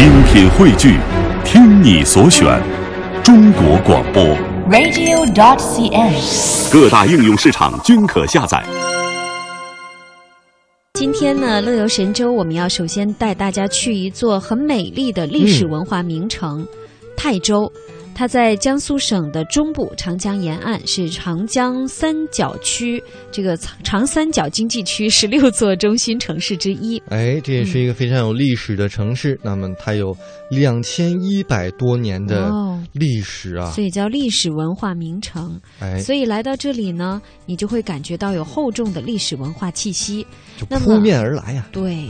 精品汇聚，听你所选，中国广播。radio.dot.cn，。各大应用市场均可下载。今天呢，乐游神州我们要首先带大家去一座很美丽的历史文化名城——泰州。它在江苏省的中部长江沿岸，是长江三角区这个长三角经济区十六座中心城市之一。哎，这也是一个非常有历史的城市。那么它有两千一百多年的哦历史啊！所以叫历史文化名城。哎，所以来到这里呢，你就会感觉到有厚重的历史文化气息。就扑面而来呀、对，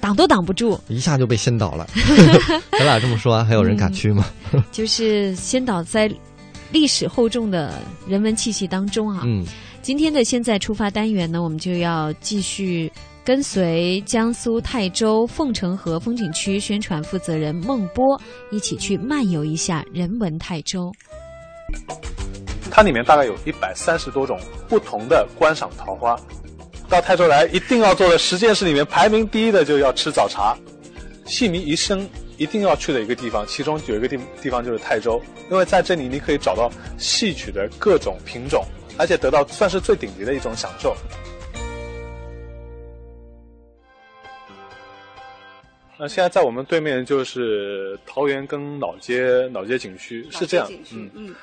挡都挡不住。一下就被掀倒了。咱俩这么说，还有人敢去吗？就是先倒在历史厚重的人文气息当中啊。嗯，今天的现在出发单元呢，我们就要继续跟随江苏泰州凤城河风景区宣传负责人孟波一起去漫游一下人文泰州。它里面大概有一百三十多种不同的观赏桃花。到泰州来一定要做的十件事里面排名第一的就要吃早茶，戏迷一生一定要去的一个地方，其中有一个地地方就是泰州，因为在这里你可以找到戏曲的各种品种，而且得到算是最顶级的一种享受。那现在在我们对面就是桃园跟老街老街景区，是这样，嗯。嗯，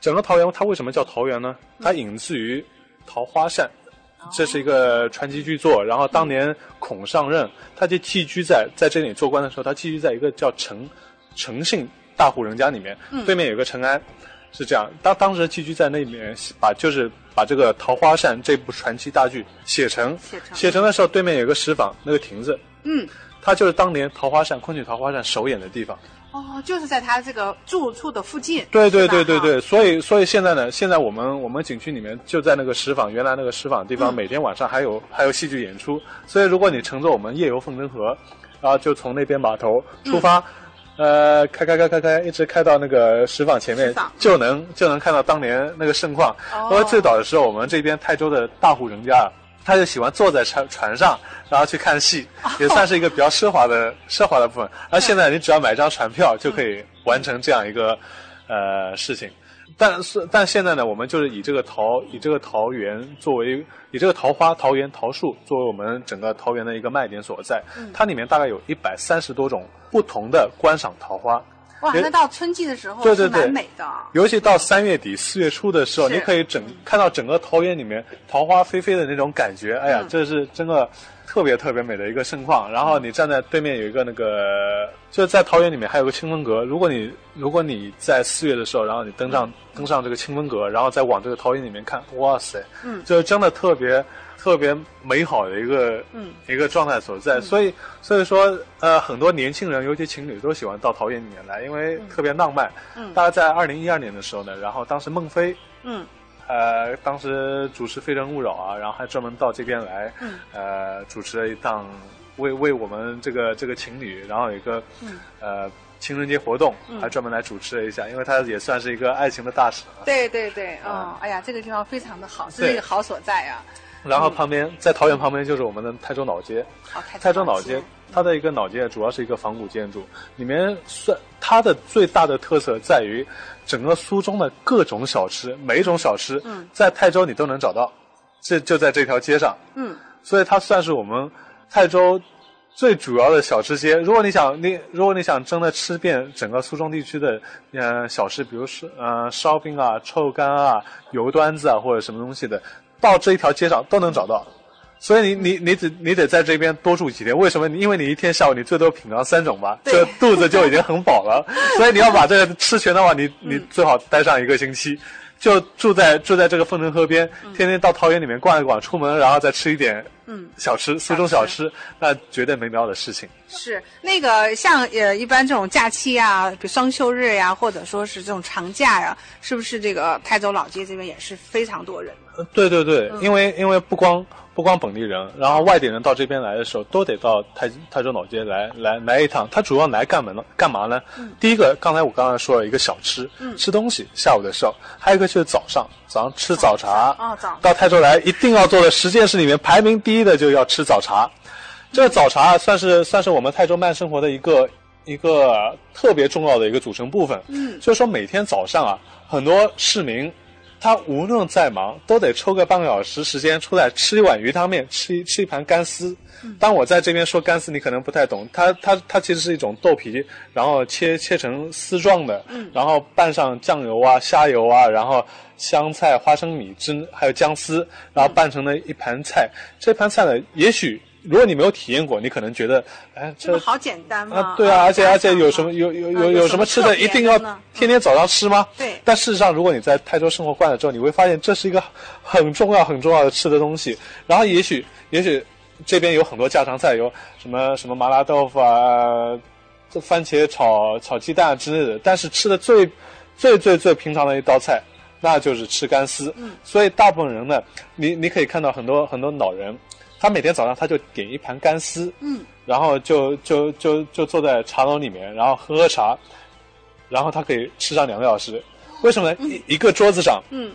整个桃园它为什么叫桃园呢？它引自于桃花扇，这是一个传奇巨作。然后当年孔上任他就寄居在在这里做官的时候，他寄居在一个叫陈陈姓大户人家里面，对面有个陈安，是这样。当当时寄居在那里面，把就是把这个《桃花扇》这部传奇大剧写成，写成写成的时候，对面有个石坊，那个亭子，嗯，它就是当年《桃花扇》昆曲《桃花扇》首演的地方。哦，就是在他这个住处的附近。对对对对对，所以所以现在呢，现在我们我们景区里面就在那个石坊，原来那个石坊地方，嗯每天晚上还有还有戏剧演出。所以如果你乘坐我们夜游凤城河，然后就从那边码头出发，呃，开开开开开，一直开到那个石坊前面，就能就能看到当年那个盛况。哦因为最早的时候，我们这边泰州的大户人家啊。他就喜欢坐在船船上，然后去看戏，也算是一个比较奢华的奢华的部分。而现在你只要买张船票就可以完成这样一个呃事情。但是但现在呢，我们就是以这个桃以这个桃园作为以这个桃花、桃园、桃树作为我们整个桃园的一个卖点所在。它里面大概有一百三十多种不同的观赏桃花。哇，那到春季的时候是对对对蛮美的。尤其到三月底四月初的时候，你可以整看到整个桃园里面桃花飞飞的那种感觉，哎呀，嗯。这是真的特别特别美的一个盛况。然后你站在对面有一个那个，就是在桃园里面还有个清风阁。如果你如果你在四月的时候，然后你登上、登上这个清风阁，然后再往这个桃园里面看，哇塞，嗯就真的特别。特别美好的一个、嗯一个状态所在，所以所以说呃很多年轻人，尤其情侣都喜欢到桃园里面来，因为特别浪漫。嗯大概在二零一二年的时候呢，然后当时孟非，嗯呃，当时主持《非诚勿扰》啊，然后还专门到这边来，嗯。呃，主持了一档为为我们这个这个情侣，然后有一个、嗯。呃情人节活动，嗯。还专门来主持了一下，因为他也算是一个爱情的大使啊。对对对，啊。嗯，哎呀，这个地方非常的好，是这个好所在啊。然后旁边在桃园旁边就是我们的泰州老街，哦，泰州老街，它的一个老街主要是一个仿古建筑，里面算它的最大的特色在于整个苏中的各种小吃，每一种小吃嗯在泰州你都能找到，这就在这条街上，嗯所以它算是我们泰州最主要的小吃街。如果你想你如果你想真的吃遍整个苏中地区的呃小吃，比如是呃烧饼啊、臭干啊、油端子啊或者什么东西的，到这一条街上都能找到。所以你你你得你得在这边多住几天，为什么？因为你一天下午你最多品尝三种吧，这肚子就已经很饱了。所以你要把这个吃全的话，你你嗯最好待上一个星期，就住在住在这个凤城河边，天天到桃园里面逛一逛，出门然后再吃一点嗯，小吃，苏州小吃，那绝对没妙的事情。是那个像呃一般这种假期啊，比如双休日呀、或者说是这种长假呀、是不是这个泰州老街这边也是非常多人的？呃对对对，嗯因为因为不光不光本地人，然后外地人到这边来的时候，都得到泰泰州老街来来来一趟。他主要来干嘛呢？干嘛呢？第一个，刚才我刚才说了一个小吃，嗯吃东西，下午的时候；还有一个就是早上，早上吃早茶。哦早到泰州来一定要做的十件事里面，排名第一的就要吃早茶。这个早茶啊算是算是我们泰州慢生活的一个一个特别重要的一个组成部分。嗯，就是说每天早上啊，很多市民他无论再忙，都得抽个半个小时时间出来吃一碗鱼汤面，吃一吃一盘干丝。当我在这边说干丝，你可能不太懂，它它它其实是一种豆皮，然后切切成丝状的，嗯然后拌上酱油啊、虾油啊，然后香菜、花生米汁还有姜丝，然后拌成了一盘菜。这盘菜呢，也许如果你没有体验过，你可能觉得，哎，这个好简单吗。啊，对啊，而且而且有什么有有有有什么吃的，一定要天天早上吃吗？对。但事实上，如果你在泰州生活惯了之后，你会发现这是一个很重要很重要的吃的东西。然后也许也许这边有很多家常菜，有什么什么麻辣豆腐啊，这番茄炒炒鸡蛋之类的。但是吃的最最最最平常的一道菜，那就是吃干丝。嗯。所以大部分人呢，你你可以看到很多很多老人。他每天早上他就点一盘干丝，嗯，然后就就就就坐在茶楼里面，然后喝喝茶，然后他可以吃上两个小时。为什么呢？一一个桌子上，嗯，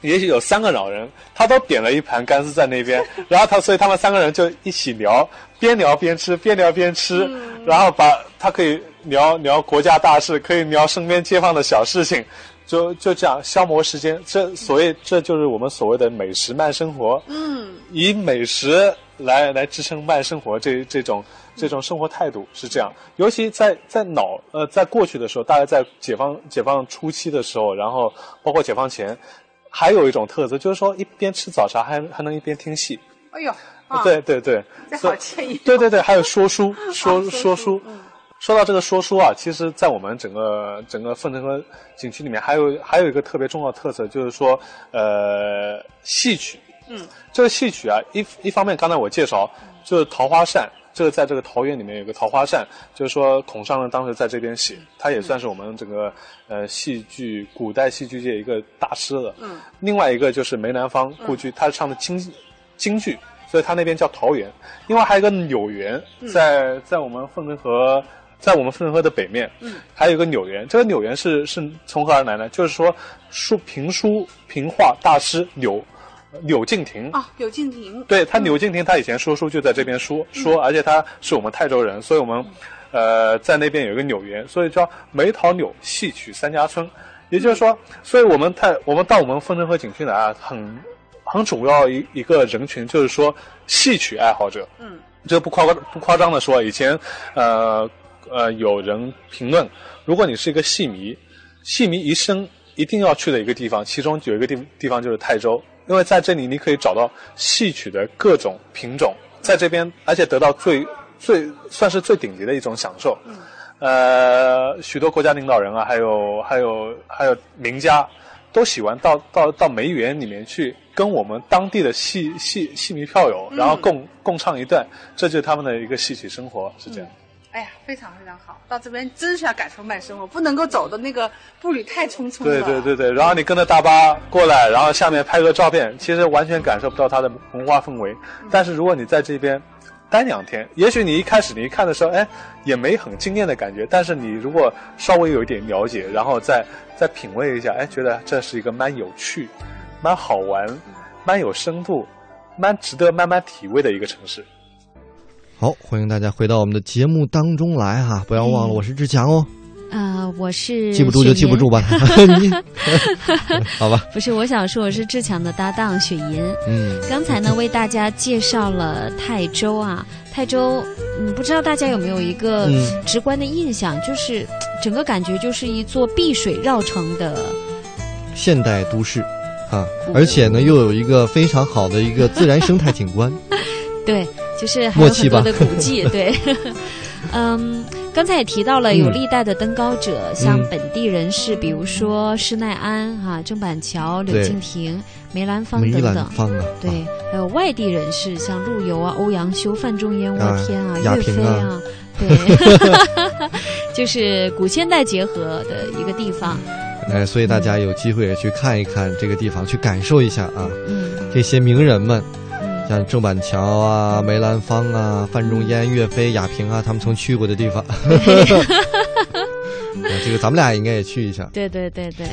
也许有三个老人，他都点了一盘干丝在那边，然后他所以他们三个人就一起聊，边聊边吃，边聊边吃，嗯然后把他可以聊聊国家大事，可以聊身边街坊的小事情。就就这样消磨时间，这所谓这就是我们所谓的美食慢生活。嗯，以美食来来支撑慢生活这这种这种生活态度是这样。尤其在在脑呃在过去的时候，大概在解放解放初期的时候，然后包括解放前，还有一种特色就是说一边吃早茶还还能一边听戏。哎呦，啊、对对对，这好惬意、哦。对对对，还有说书说、啊、说书。嗯说到这个说书啊，其实，在我们整个整个凤城河景区里面，还有还有一个特别重要的特色，就是说，呃，戏曲。嗯，这个戏曲啊，一一方面，刚才我介绍就是桃花扇，这个在这个桃园里面有个桃花扇，就是说孔尚呢当时在这边写，他也算是我们整个呃戏剧古代戏剧界一个大师了。嗯，另外一个就是梅兰芳故居，他唱的京京剧。所以他那边叫桃园，另外还有一个柳园，在在我们凤城河，在我们凤城河的北面，嗯，还有一个柳园。这个柳园是是从何而来呢？就是说书评书评话大师柳柳敬亭啊，柳敬亭，对他柳敬亭，他以前说书就在这边说说，而且他是我们泰州人，所以我们呃在那边有一个柳园，所以叫梅桃柳戏曲三家村。也就是说，所以我们泰我们到我们凤城河景区来啊，很。很主要一一个人群就是说戏曲爱好者，嗯，这不夸不夸张的说，以前呃呃有人评论，如果你是一个戏迷，戏迷一生一定要去的一个地方，其中有一个地地方就是泰州，因为在这里你可以找到戏曲的各种品种，在这边而且得到最最算是最顶级的一种享受，嗯，呃，许多国家领导人啊，还有还有还有名家。都喜欢到到到梅园里面去跟我们当地的戏戏戏迷票友，然后共、嗯、共唱一段，这就是他们的一个戏曲生活，是这样。嗯、哎呀，非常非常好，到这边真是要感受慢生活，不能够走的那个步履太匆匆了。对对对对，然后你跟着大巴过来，然后下面拍个照片，其实完全感受不到它的文化氛围。嗯、但是如果你在这边待两天，也许你一开始你一看的时候，哎，也没很惊艳的感觉。但是你如果稍微有一点了解，然后再再品味一下，哎，觉得这是一个蛮有趣、蛮好玩、蛮有深度、蛮值得慢慢体味的一个城市。好，欢迎大家回到我们的节目当中来哈！不要忘了，我是志强哦。啊、呃，我是记不住就记不住吧，你好吧？不是，我想说我是志强的搭档雪银。嗯，刚才呢为大家介绍了泰州啊，泰州，嗯，不知道大家有没有一个直观的印象，嗯、就是整个感觉就是一座碧水绕城的现代都市啊，而且呢又有一个非常好的一个自然生态景观。对，就是还有很多的古迹，对，嗯。刚才也提到了有历代的登高者，嗯、像本地人士，比如说施耐庵哈、啊、郑板桥、柳敬亭、梅兰芳等等。芳啊，对，还有外地人士，像陆游啊、欧阳修、范仲淹、啊、沃天啊、岳飞啊，对，就是古现代结合的一个地方。哎，所以大家有机会也去看一看这个地方，去感受一下啊，嗯，这些名人们。像郑板桥啊、梅兰芳啊、范仲淹、岳飞、亚平啊，他们曾去过的地方。这个咱们俩应该也去一下。对对对对。